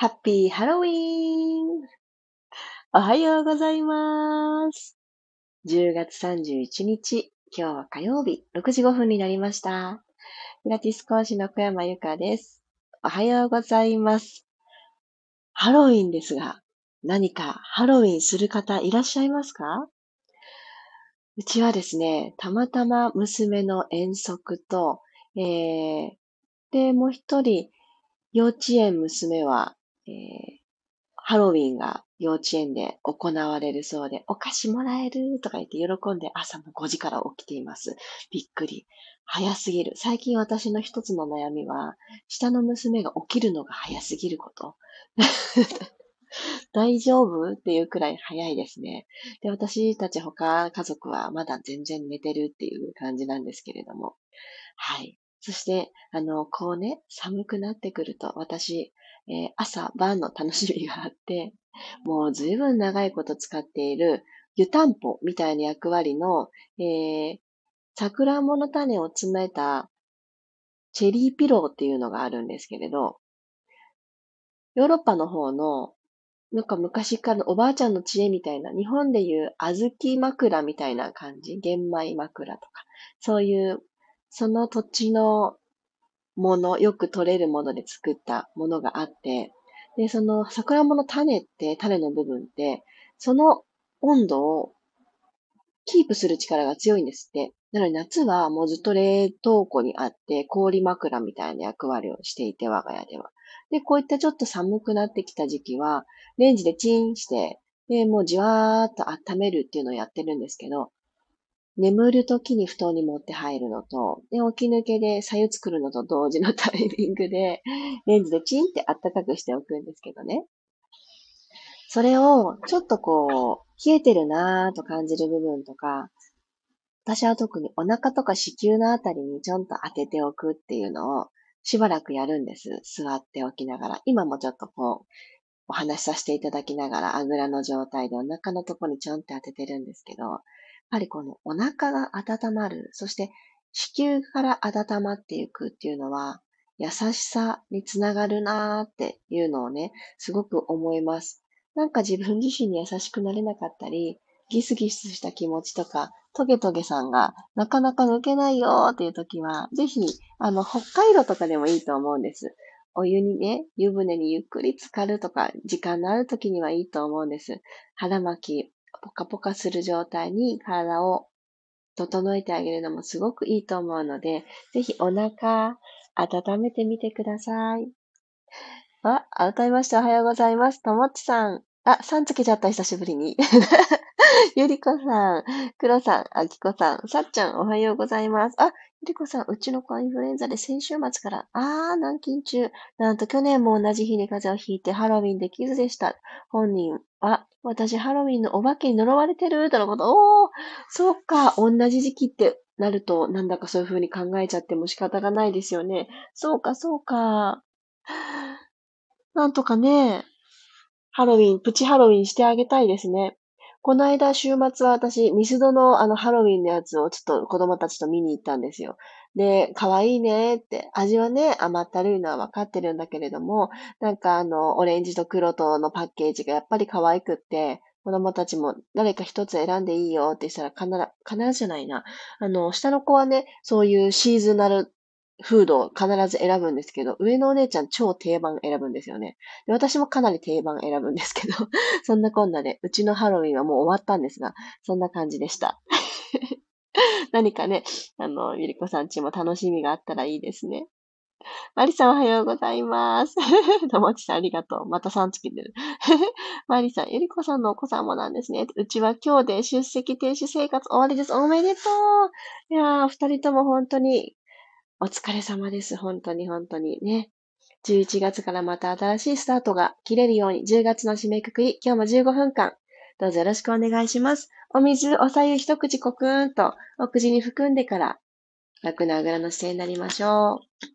ハッピーハロウィーンおはようございます。10月31日、今日は火曜日、6時5分になりました。ピラティス講師の小山由かです。おはようございます。ハロウィンですが、何かハロウィンする方いらっしゃいますか？うちはですね、たまたま娘の遠足と、えー、で、もう一人、幼稚園娘はえー、ハロウィンが幼稚園で行われるそうで、お菓子もらえるとか言って喜んで朝の5時から起きています。びっくり。早すぎる。最近私の一つの悩みは、下の娘が起きるのが早すぎること。大丈夫っていうくらい早いですね。で、私たち他家族はまだ全然寝てるっていう感じなんですけれども。はい。そして、あの、こうね、寒くなってくると、私、えー、朝晩の楽しみがあって、もう随分長いこと使っている湯たんぽみたいな役割の、えー、桜もの種を詰めたチェリーピローっていうのがあるんですけれど、ヨーロッパの方の、なんか昔からのおばあちゃんの知恵みたいな、日本でいう小豆枕みたいな感じ、玄米枕とか、そういう、その土地のもの、よく取れるもので作ったものがあって、で、その桜芋の種って、種の部分って、その温度をキープする力が強いんですって。なので夏はもうずっと冷凍庫にあって、氷枕みたいな役割をしていて、我が家では。で、こういったちょっと寒くなってきた時期は、レンジでチンして、で、もうじわーっと温めるっていうのをやってるんですけど、眠るときに布団に持って入るのと、で、起き抜けで左右作るのと同時のタイミングで、レンジでチンってあったかくしておくんですけどね。それを、ちょっとこう、冷えてるなぁと感じる部分とか、私は特にお腹とか子宮のあたりにちょんと当てておくっていうのを、しばらくやるんです。座っておきながら。今もちょっとこう、お話しさせていただきながら、あぐらの状態でお腹のとこにちょんって当ててるんですけど、ぱりこのお腹が温まる、そして子宮から温まっていくっていうのは、優しさにつながるなーっていうのをね、すごく思います。なんか自分自身に優しくなれなかったり、ギスギスした気持ちとか、トゲトゲさんがなかなか抜けないよーっていう時は、ぜひ、あの、北海道とかでもいいと思うんです。お湯にね、湯船にゆっくり浸かるとか、時間のある時にはいいと思うんです。腹巻きポカポカする状態に体を整えてあげるのもすごくいいと思うので、ぜひお腹温めてみてください。あ、改めましておはようございます。ともっちさん。あ、さんつけちゃった、久しぶりに。ゆりこさん、くろさん、あきこさん、さっちゃん、おはようございます。あ、ゆりこさん、うちの子はインフルエンザで先週末から、あー、軟禁中。なんと去年も同じ日に風邪をひいてハロウィンできずでした。本人は、私ハロウィンのお化けに呪われてるとのこと。おー、そうか、同じ時期ってなると、なんだかそういう風に考えちゃっても仕方がないですよね。そうか、そうか。なんとかね、ハロウィン、プチハロウィンしてあげたいですね。この間週末は私、ミスドのあのハロウィンのやつをちょっと子供たちと見に行ったんですよ。で、可愛いねって、味はね、甘ったるいのは分かってるんだけれども、なんかあの、オレンジと黒とのパッケージがやっぱり可愛くって、子供たちも誰か一つ選んでいいよって言ったら必ず、必ずじゃないな。あの、下の子はね、そういうシーズナルフードを必ず選ぶんですけど、上のお姉ちゃん超定番選ぶんですよね。で私もかなり定番選ぶんですけど、そんなこんなで、うちのハロウィンはもう終わったんですが、そんな感じでした。何かね、あの、ゆりこさんちも楽しみがあったらいいですね。マリさんおはようございます。ともちさんありがとう。またさんつけてる。マリさん、ゆりこさんのお子さんもなんですね。うちは今日で出席停止生活終わりです。おめでとう。いやー、二人とも本当にお疲れ様です。本当に本当にね。11月からまた新しいスタートが切れるように、10月の締めくくり、今日も15分間、どうぞよろしくお願いします。お水、おさゆ一口コクーンと、お口に含んでから、楽なあぐらの姿勢になりましょう。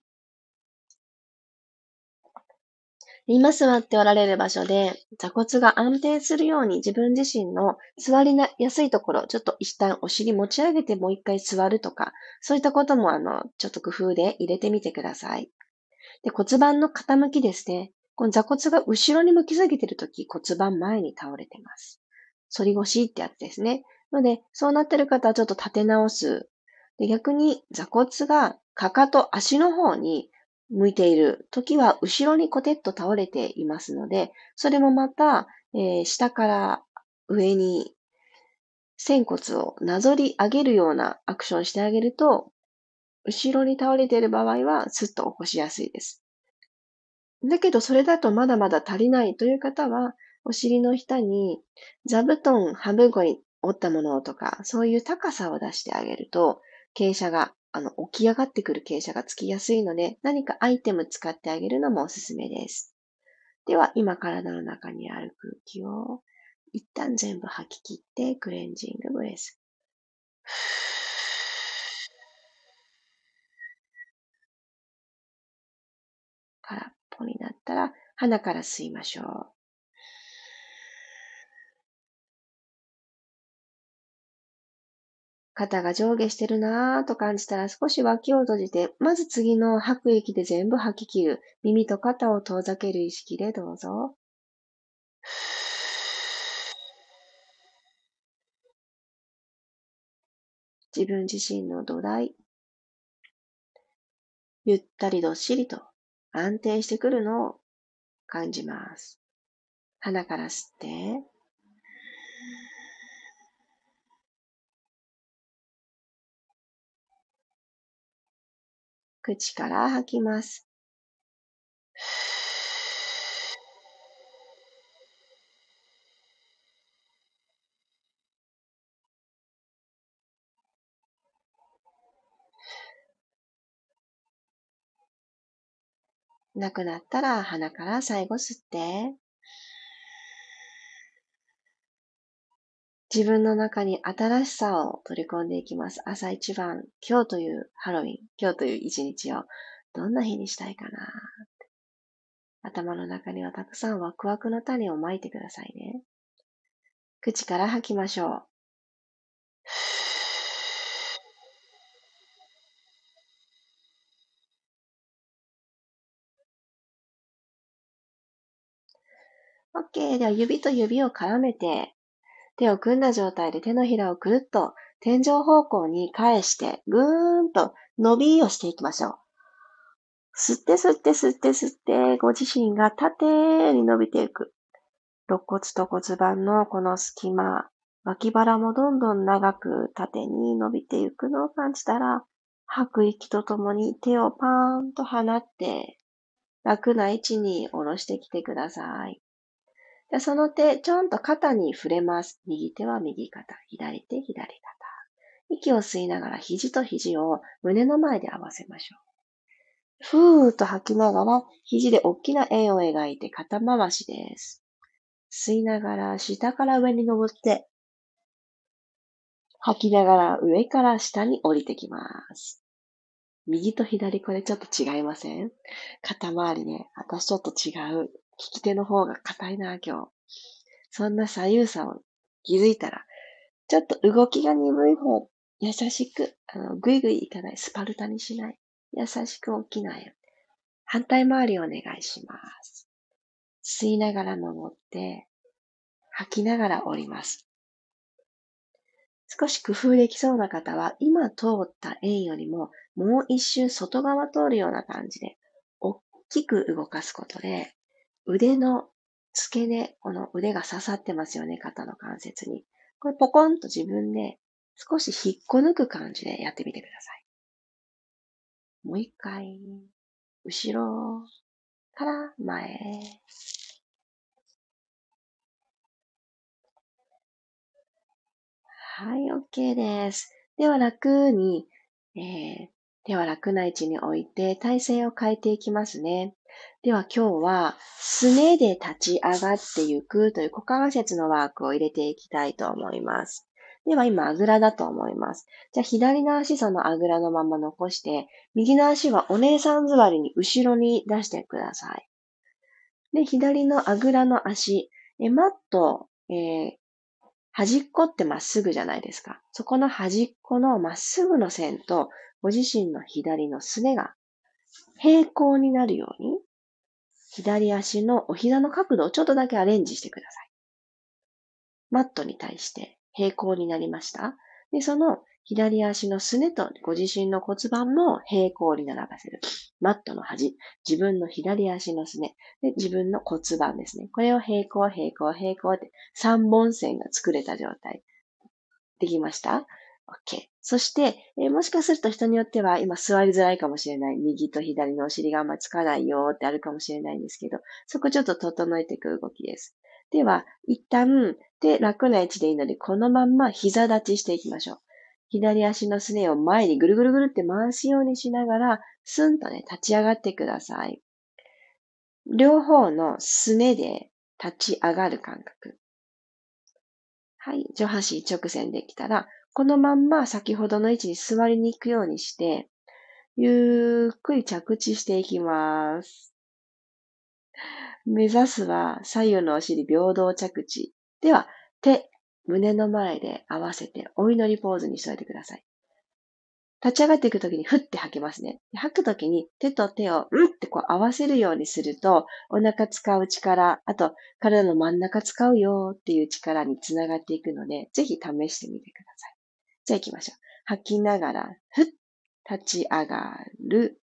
今座っておられる場所で座骨が安定するように自分自身の座りなやすいところ、ちょっと一旦お尻持ち上げてもう一回座るとか、そういったこともあの、ちょっと工夫で入れてみてください。で骨盤の傾きですね。この座骨が後ろに向きすぎているとき骨盤前に倒れています。反り腰ってやつですね。ので、そうなってる方はちょっと立て直す。で逆に座骨がかかと足の方に向いている時は後ろにコテッと倒れていますので、それもまた、えー、下から上に仙骨をなぞり上げるようなアクションしてあげると、後ろに倒れている場合はスッと起こしやすいです。だけどそれだとまだまだ足りないという方は、お尻の下に座布団、ハブゴイ、折ったものとか、そういう高さを出してあげると、傾斜が、あの、起き上がってくる傾斜がつきやすいので、何かアイテム使ってあげるのもおすすめです。では、今体の中にある空気を一旦全部吐き切ってクレンジングブレス。空っぽになったら鼻から吸いましょう。肩が上下してるなぁと感じたら少し脇を閉じて、まず次の吐く息で全部吐き切る。耳と肩を遠ざける意識でどうぞ。自分自身の土台。ゆったりどっしりと安定してくるのを感じます。鼻から吸って、口から吐きます。なくなったら鼻から最後吸って、自分の中に新しさを取り込んでいきます。朝一番、今日というハロウィン、今日という一日をどんな日にしたいかな頭の中にはたくさんワクワクの種をまいてくださいね。口から吐きましょう。OK。では指と指を絡めて、手を組んだ状態で手のひらをくるっと天井方向に返して、ぐーんと伸びをしていきましょう。吸って吸って吸って吸って、ご自身が縦に伸びていく。肋骨と骨盤のこの隙間、脇腹もどんどん長く縦に伸びていくのを感じたら、吐く息とともに手をパーンと放って、楽な位置に下ろしてきてください。その手、ちょんと肩に触れます。右手は右肩、左手、左肩。息を吸いながら肘と肘を胸の前で合わせましょう。ふーっと吐きながら、肘で大きな円を描いて肩回しです。吸いながら下から上に登って、吐きながら上から下に降りてきます。右と左これちょっと違いません？肩周りね、私ちょっと違う。利き手の方が硬いな、今日。そんな左右差を気づいたら、ちょっと動きが鈍い方、優しく、あの、ぐいぐいいかない、スパルタにしない。優しく起きない。反対回りをお願いします。吸いながら登って、吐きながら降ります。少し工夫できそうな方は、今通った円よりも、もう一周外側通るような感じで、大きく動かすことで、腕の付け根、この腕が刺さってますよね、肩の関節に。これポコンと自分で少し引っこ抜く感じでやってみてください。もう一回、後ろから前。はい、OK です。では楽に、えー、手は楽な位置に置いて体勢を変えていきますね。では今日は、すねで立ち上がっていくという股関節のワークを入れていきたいと思います。では今、あぐらだと思います。じゃあ左の足そのあぐらのまま残して、右の足はお姉さん座りに後ろに出してください。で、左のあぐらの足、えマット、えー、端っこってまっすぐじゃないですか。そこの端っこのまっすぐの線と、ご自身の左のすねが平行になるように左足のお膝の角度をちょっとだけアレンジしてください。マットに対して平行になりましたで、その左足のすねとご自身の骨盤も平行に並ばせる。マットの端、自分の左足のすね、で自分の骨盤ですね。これを平行、平行、平行って3本線が作れた状態。できました ?OK。そして、えー、もしかすると人によっては今座りづらいかもしれない。右と左のお尻があんまつかないよってあるかもしれないんですけど、そこちょっと整えていく動きです。では、一旦、で、楽な位置でいいので、このまんま膝立ちしていきましょう。左足のすねを前にぐるぐるぐるって回すようにしながら、スンとね、立ち上がってください。両方のすねで立ち上がる感覚。はい。上半身一直線できたら、このまんま先ほどの位置に座りに行くようにして、ゆっくり着地していきます。目指すは左右のお尻平等着地。では、手、胸の前で合わせてお祈りポーズにしといてください。立ち上がっていくときにふって吐きますね。吐くときに手と手をうんってこう合わせるようにすると、お腹使う力、あと体の真ん中使うよっていう力につながっていくので、ぜひ試してみてください。じゃあ行きましょう。吐きながら、ふっ、立ち上がる。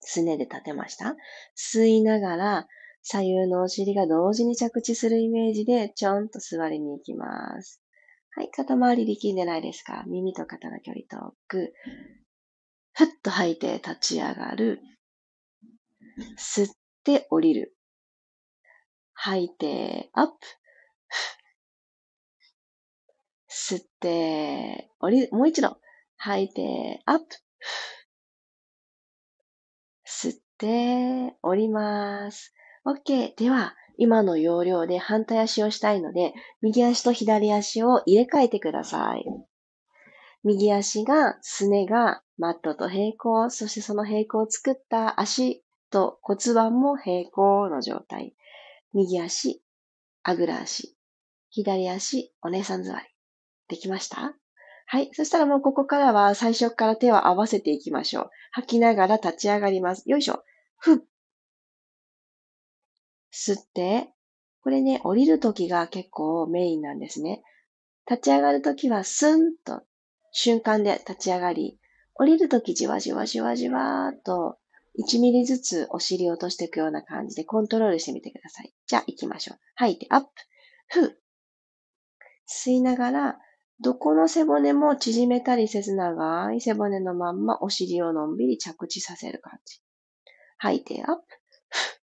すねで立てました吸いながら、左右のお尻が同時に着地するイメージで、ちょんと座りに行きます。はい、肩周り力んでないですか？耳と肩の距離遠く。ふっと吐いて立ち上がる。吸って降りる。吐いてアップ。吸って降り。もう一度。吐いてアップ。吸って降ります。OK。では、今の要領で反対足をしたいので、右足と左足を入れ替えてください。右足が、すねがマットと平行、そしてその平行を作った足と骨盤も平行の状態。右足、あぐら足。左足、お姉さん座り。できました？はい。そしたらもうここからは最初から手を合わせていきましょう。吐きながら立ち上がります。よいしょ。ふっ。吸って、これね、降りるときが結構メインなんですね。立ち上がるときはスンと瞬間で立ち上がり、降りるときじわじわじわじわーと1ミリずつお尻を落としていくような感じでコントロールしてみてください。じゃあ行きましょう。吐いてアップ。ふう。吸いながら、どこの背骨も縮めたりせず長い背骨のまんまお尻をのんびり着地させる感じ。吐いてアップ。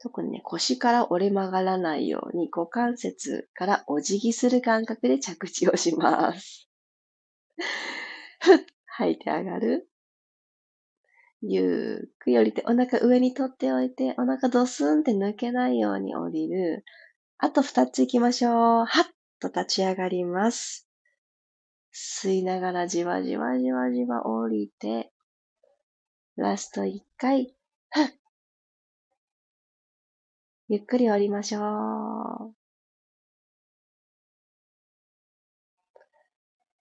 特にね、腰から折れ曲がらないように股関節からお辞儀する感覚で着地をします。吐いて上がる。ゆっくり降りて、お腹上に取っておいて、お腹ドスンって抜けないように降りる。あと二つ行きましょう。はっと立ち上がります。吸いながらじわじわじわじわ降りて、ラスト一回、ゆっくり降りましょう。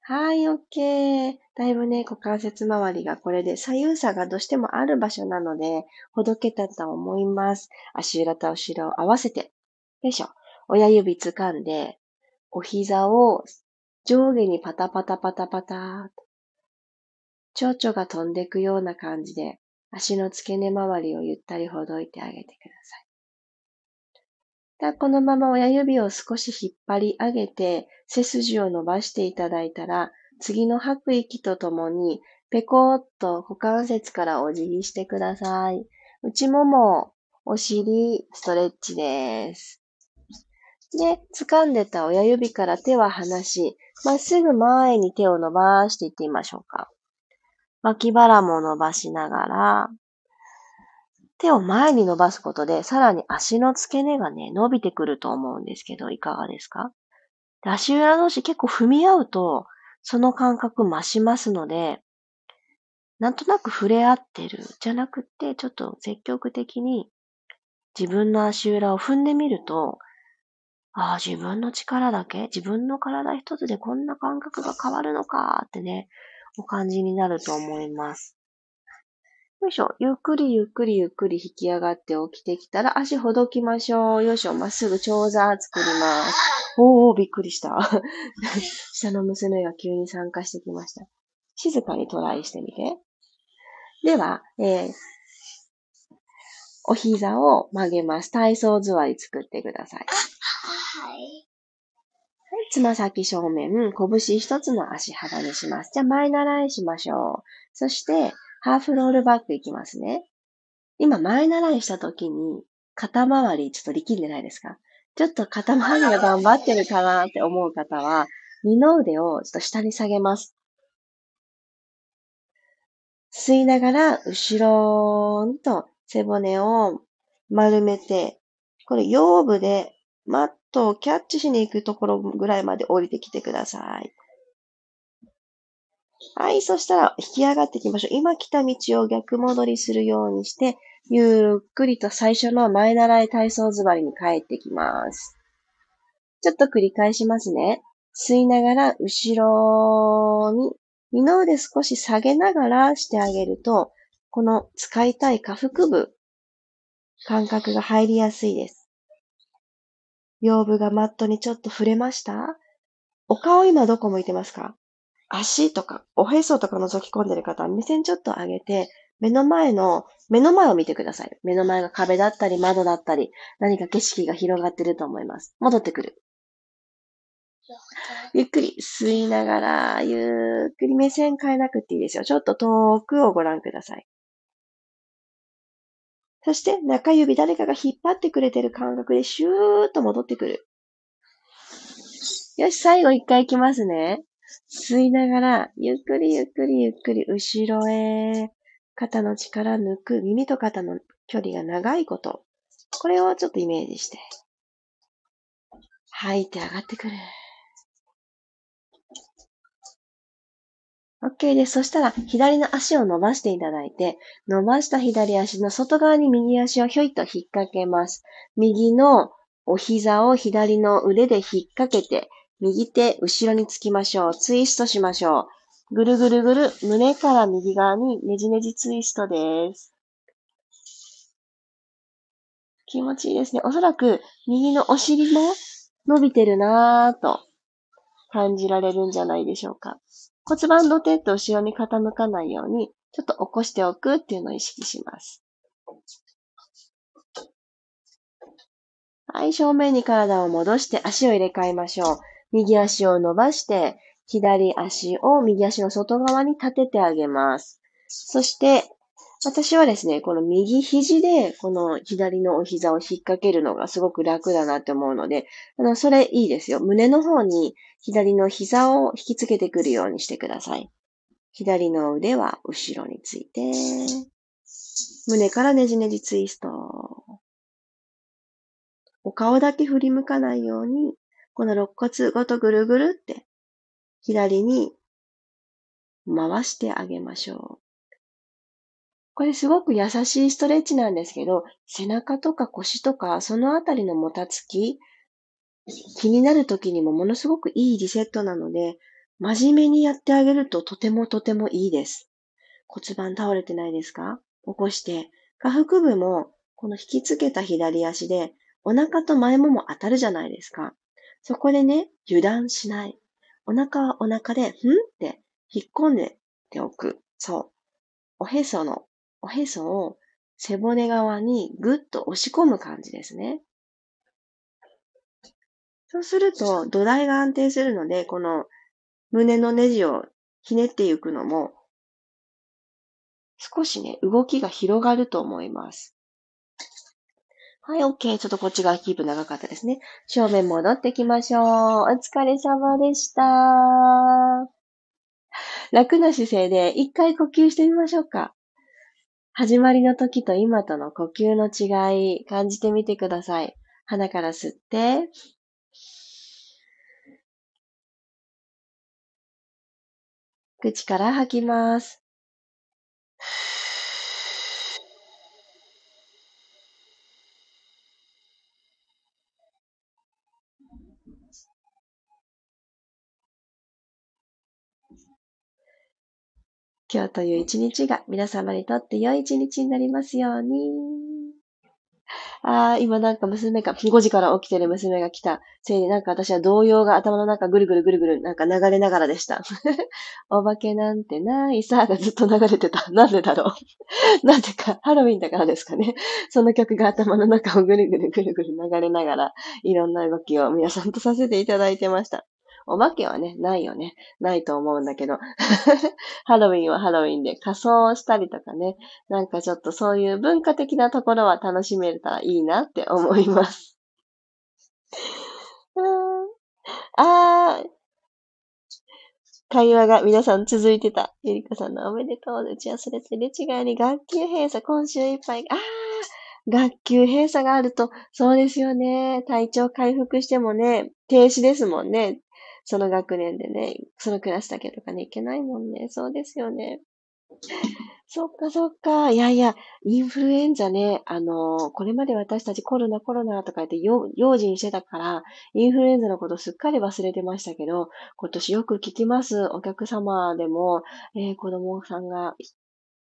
はい、OK。だいぶね、股関節周りがこれで左右差がどうしてもある場所なので、ほどけたと思います。足裏と後ろを合わせて。よいしょ。親指掴んで、お膝を上下にパタパタパタパタ。蝶々が飛んでいくような感じで、足の付け根周りをゆったりほどいてあげてください。このまま親指を少し引っ張り上げて、背筋を伸ばしていただいたら、次の吐く息とともに、ペコーっと股関節からお辞儀してください。内もも、お尻、ストレッチです。で、掴んでた親指から手は離し、まっすぐ前に手を伸ばしていってみましょうか。脇腹も伸ばしながら、手を前に伸ばすことで、さらに足の付け根がね、伸びてくると思うんですけど、いかがですか？足裏同士結構踏み合うと、その感覚増しますので、なんとなく触れ合ってるじゃなくって、ちょっと積極的に自分の足裏を踏んでみると、ああ、自分の力だけ？自分の体一つでこんな感覚が変わるのか？ってね、お感じになると思います。よいしょ。ゆっくりゆっくりゆっくり引き上がって起きてきたら、足ほどきましょう。よいしょ。まっすぐ長座作ります。おー、びっくりした。下の娘が急に参加してきました。静かにトライしてみて。では、えー、お膝を曲げます。体操座り作ってください。はい。つま先正面、拳一つの足幅にします。じゃあ前習いしましょう。そして、ハーフロールバックいきますね。今、前習いした時に、肩周りちょっと力んでないですか？ちょっと肩周りが頑張ってるかなって思う方は、二の腕をちょっと下に下げます。吸いながら、後ろんと背骨を丸めて、これ、腰部でマットをキャッチしに行くところぐらいまで降りてきてください。はい、そしたら引き上がっていきましょう。今来た道を逆戻りするようにして、ゆっくりと最初の前習い体操座りに帰ってきます。ちょっと繰り返しますね。吸いながら後ろに二の腕少し下げながらしてあげると、この使いたい下腹部、感覚が入りやすいです。腰部がマットにちょっと触れました？お顔今どこ向いてますか？足とか、おへそとか覗き込んでる方は目線ちょっと上げて、目の前の、目の前を見てください。目の前が壁だったり窓だったり、何か景色が広がってると思います。戻ってくる。ゆっくり吸いながら、ゆっくり目線変えなくていいですよ。ちょっと遠くをご覧ください。そして中指誰かが引っ張ってくれてる感覚でシューッと戻ってくる。よし、最後一回いきますね。吸いながら、ゆっくりゆっくりゆっくり後ろへ、肩の力抜く、耳と肩の距離が長いこと。これをちょっとイメージして。吐いて上がってくる。OK です。そしたら、左の足を伸ばしていただいて、伸ばした左足の外側に右足をひょいと引っ掛けます。右のお膝を左の腕で引っ掛けて、右手後ろにつきましょう。ツイストしましょう。ぐるぐるぐる、胸から右側にねじねじツイストです。気持ちいいですね。おそらく右のお尻も伸びてるなぁと感じられるんじゃないでしょうか。骨盤の手と後ろに傾かないように、ちょっと起こしておくっていうのを意識します。はい、正面に体を戻して足を入れ替えましょう。右足を伸ばして、左足を右足の外側に立ててあげます。そして、私はですね、この右肘で、この左のお膝を引っ掛けるのがすごく楽だなって思うので、あの、それいいですよ。胸の方に左の膝を引きつけてくるようにしてください。左の腕は後ろについて、胸からねじねじツイスト。お顔だけ振り向かないように、この肋骨ごとぐるぐるって左に回してあげましょう。これすごく優しいストレッチなんですけど、背中とか腰とか、そのあたりのもたつき、気になる時にもものすごくいいリセットなので、真面目にやってあげるととてもとてもいいです。骨盤倒れてないですか？起こして、下腹部もこの引きつけた左足でお腹と前もも当たるじゃないですか。そこでね、油断しない。お腹はお腹で、んって引っ込んでておく。そう。おへそのおへそを背骨側にぐっと押し込む感じですね。そうすると土台が安定するので、この胸のネジをひねっていくのも少しね、動きが広がると思います。はい、OK。ちょっとこっち側キープ長かったですね。正面戻ってきましょう。お疲れ様でした。楽な姿勢で一回呼吸してみましょうか。始まりの時と今との呼吸の違い感じてみてください。鼻から吸って、口から吐きます。今日という一日が皆様にとって良い一日になりますように。ああ、今なんか娘が、5時から起きてる娘が来たせいで、なんか私は動揺が頭の中ぐるぐるぐるぐるなんか流れながらでした。お化けなんてないさがずっと流れてた。なんでだろう。なんでか、ハロウィンだからですかね。その曲が頭の中をぐるぐるぐるぐる流れながら、いろんな動きを皆さんとさせていただいてました。お化けはね、ないよね。ないと思うんだけど。ハロウィンはハロウィンで仮装をしたりとかね。なんかちょっとそういう文化的なところは楽しめたらいいなって思います。あー、会話が皆さん続いてた。ゆりかさんのおめでとう。打ち忘れてる違いに学級閉鎖今週いっぱい。あー、学級閉鎖があると、そうですよね。体調回復してもね、停止ですもんね。その学年でね、そのクラスだけとかね、いけないもんね。そうですよね。そっかそっか。いやいや、インフルエンザね、あの、これまで私たちコロナコロナとか言って用心してたから、インフルエンザのことすっかり忘れてましたけど、今年よく聞きます。お客様でも、えー、子供さんが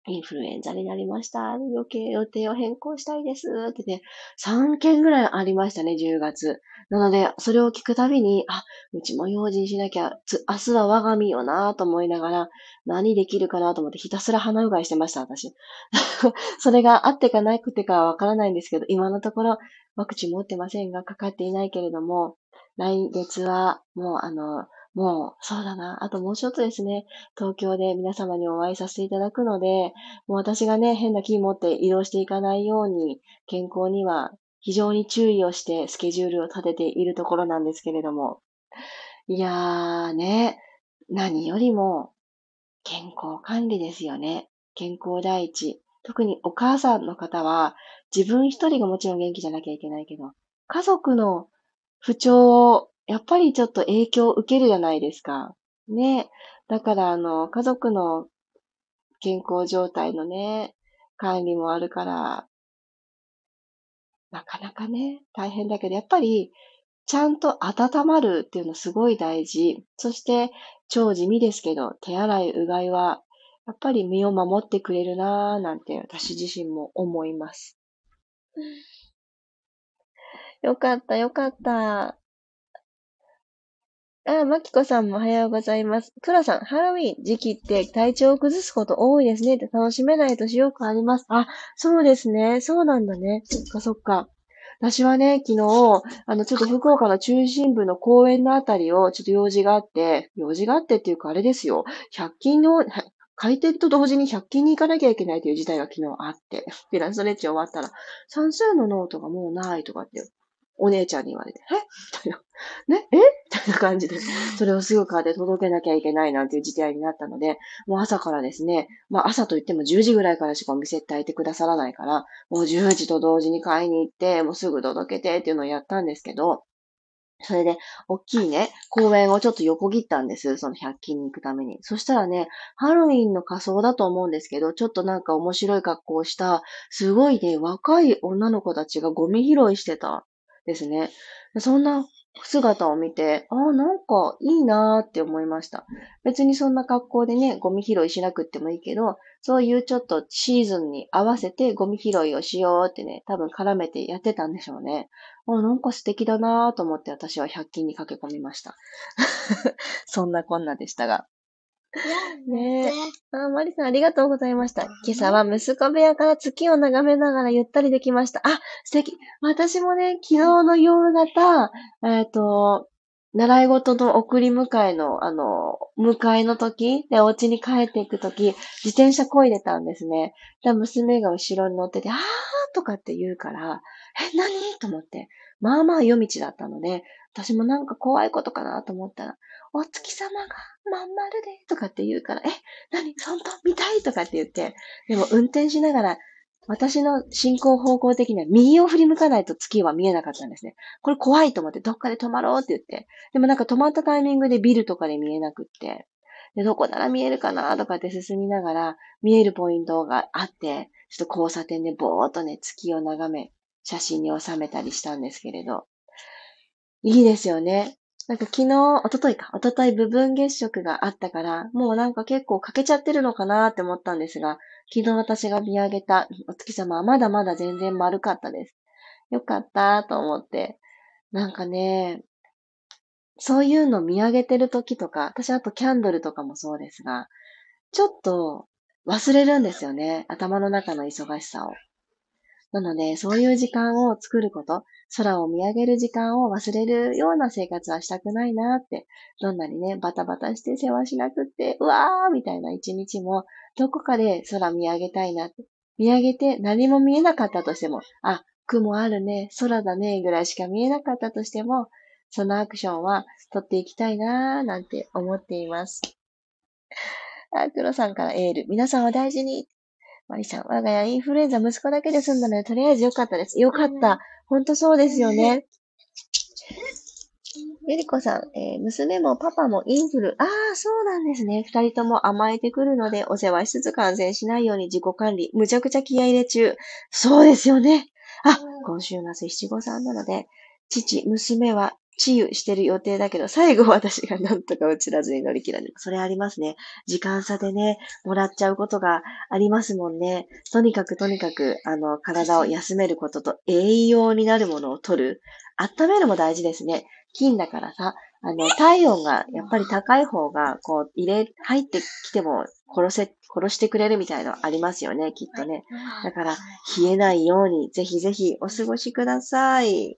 インフルエンザになりました。余計予定を変更したいです。ってね、3件ぐらいありましたね、10月。なので、それを聞くたびに、あ、うちも用心しなきゃ、明日は我が身よなと思いながら、何できるかなと思ってひたすら鼻うがいしてました、私。それがあってかなくてかはわからないんですけど、今のところワクチン持ってませんが、かかっていないけれども、来月はもうあの、もう、そうだな。あともうちょっとですね、東京で皆様にお会いさせていただくので、もう私がね、変な気持って移動していかないように、健康には非常に注意をしてスケジュールを立てているところなんですけれども。いやーね、何よりも健康管理ですよね。健康第一。特にお母さんの方は、自分一人がもちろん元気じゃなきゃいけないけど、家族の不調をやっぱりちょっと影響を受けるじゃないですか。ね。だから、あの、家族の健康状態のね、管理もあるから、なかなかね、大変だけど、やっぱり、ちゃんと温まるっていうのすごい大事。そして、超地味ですけど、手洗い、うがいは、やっぱり身を守ってくれるなぁ、なんて私自身も思います。よかった、よかった。あ、マキコさんもおはようございます。プラさん、ハロウィン時期って体調を崩すこと多いですねって楽しめない年よくあります。あ、そうですね。そうなんだね。そっかそっか。私はね、昨日、あの、ちょっと福岡の中心部の公園のあたりをちょっと用事があって、用事があってっていうかあれですよ。100均の、開店と同時に100均に行かなきゃいけないという事態が昨日あって、で、ラストレッチ終わったら、算数のノートがもうないとかってお姉ちゃんに言われて、え？みたいな。ね？え？みたいな感じで、それをすぐ買って届けなきゃいけないなんていう事態になったので、もう朝からですね、まあ朝といっても10時ぐらいからしかお店って開いてくださらないから、もう10時と同時に買いに行って、もうすぐ届けてっていうのをやったんですけど、それで、大きいね、公園をちょっと横切ったんです。その100均に行くために。そしたらね、ハロウィンの仮装だと思うんですけど、ちょっとなんか面白い格好をした、すごいね、若い女の子たちがゴミ拾いしてたですね。そんな姿を見て、ああ、なんかいいなーって思いました。別にそんな格好でね、ゴミ拾いしなくってもいいけど、そういうちょっとシーズンに合わせてゴミ拾いをしようってね、多分絡めてやってたんでしょうね。あなんか素敵だなーと思って私は100均に駆け込みました。そんなこんなでしたが。ねえ。あ、マリさんありがとうございました。今朝は息子部屋から月を眺めながらゆったりできました。あ、素敵。私もね、昨日の夕方、えっ、ー、と、習い事の送り迎えの、あの、迎えの時で、お家に帰っていく時、自転車こいでたんですね。で、娘が後ろに乗ってて、あーとかって言うから、え、何？と思って。まあまあ夜道だったので、私もなんか怖いことかなと思ったら、お月様がまん丸で、とかって言うから、え、何？本当見たい？とかって言って、でも運転しながら、私の進行方向的には右を振り向かないと月は見えなかったんですね。これ怖いと思って、どっかで止まろうって言って。でもなんか止まったタイミングでビルとかで見えなくって。で、どこなら見えるかなとかって進みながら、見えるポイントがあって、ちょっと交差点でぼーっとね、月を眺め、写真に収めたりしたんですけれど。いいですよね。なんか昨日、おとといか、おととい部分月食があったから、もうなんか結構欠けちゃってるのかなって思ったんですが、昨日私が見上げたお月様はまだまだ全然丸かったです。よかったと思って。なんかね、そういうの見上げてる時とか、私あとキャンドルとかもそうですが、ちょっと忘れるんですよね。頭の中の忙しさを。なので、そういう時間を作ること、空を見上げる時間を忘れるような生活はしたくないなって、どんなにね、バタバタして世話しなくって、うわーみたいな一日も、どこかで空見上げたいなって。見上げて何も見えなかったとしても、あ、雲あるね、空だね、ぐらいしか見えなかったとしても、そのアクションは取っていきたいなーなんて思っています。あ、黒さんからエール。皆さんは大事に。マリさん、我が家インフルエンザ息子だけで済んだので、とりあえずよかったです。よかった。ほんとそうですよね。ゆりこさん、えー、娘もパパもインフル。ああ、そうなんですね。二人とも甘えてくるので、お世話しつつ感染しないように自己管理。むちゃくちゃ気合入れ中。そうですよね。あ、今週末七五三なので、父、娘は治癒してる予定だけど、最後私がなんとか映らずに乗り切られる。それありますね。時間差でね、もらっちゃうことがありますもんね。とにかくとにかく、あの、体を休めることと栄養になるものを取る。温めるも大事ですね。菌だからさ、あの、体温がやっぱり高い方が、こう、入れ、入ってきても殺せ、殺してくれるみたいなのありますよね、きっとね。だから、冷えないように、ぜひぜひお過ごしください。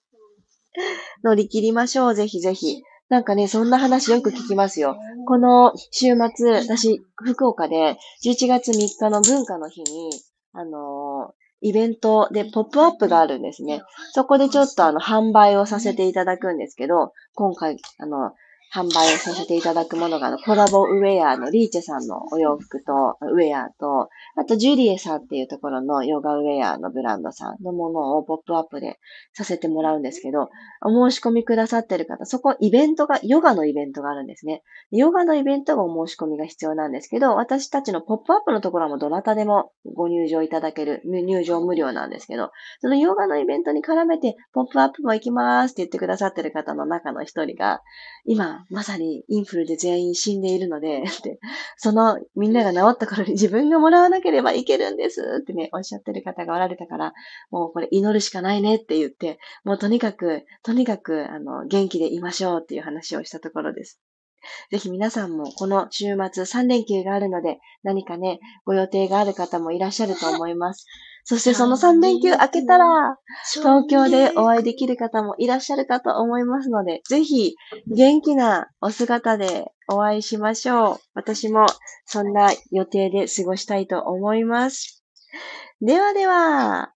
乗り切りましょう、ぜひぜひ。なんかね、そんな話よく聞きますよ。この週末、私、福岡で11月3日の文化の日に、あのー、イベントでポップアップがあるんですね。そこでちょっとあの、販売をさせていただくんですけど、今回、あの、販売をさせていただくものが、コラボウェアのリーチェさんのお洋服と、ウェアと、あとジュリエさんっていうところのヨガウェアのブランドさんのものをポップアップでさせてもらうんですけど、お申し込みくださってる方、そこイベントが、ヨガのイベントがあるんですね。ヨガのイベントがお申し込みが必要なんですけど、私たちのポップアップのところもどなたでもご入場いただける、入場無料なんですけど、そのヨガのイベントに絡めて、ポップアップも行きますって言ってくださってる方の中の一人が、今、まさにインフルで全員死んでいるので、そのみんなが治った頃に 自分がもらわなければいけるんですってね、おっしゃってる方がおられたから、もうこれ祈るしかないねって言って、もうとにかく、とにかく、あの、元気でいましょうっていう話をしたところです。ぜひ皆さんもこの週末3連休があるので、何かね、ご予定がある方もいらっしゃると思います。そしてその3連休明けたら、東京でお会いできる方もいらっしゃるかと思いますので、ぜひ元気なお姿でお会いしましょう。私もそんな予定で過ごしたいと思います。ではでは、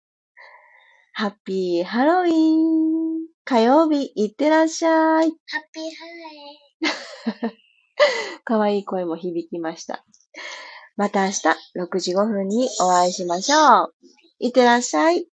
ハッピーハロウィン火曜日いってらっしゃい。ハッピーハロウィンかわいい声も響きました。また明日6時5分にお会いしましょう。いってらっしゃい。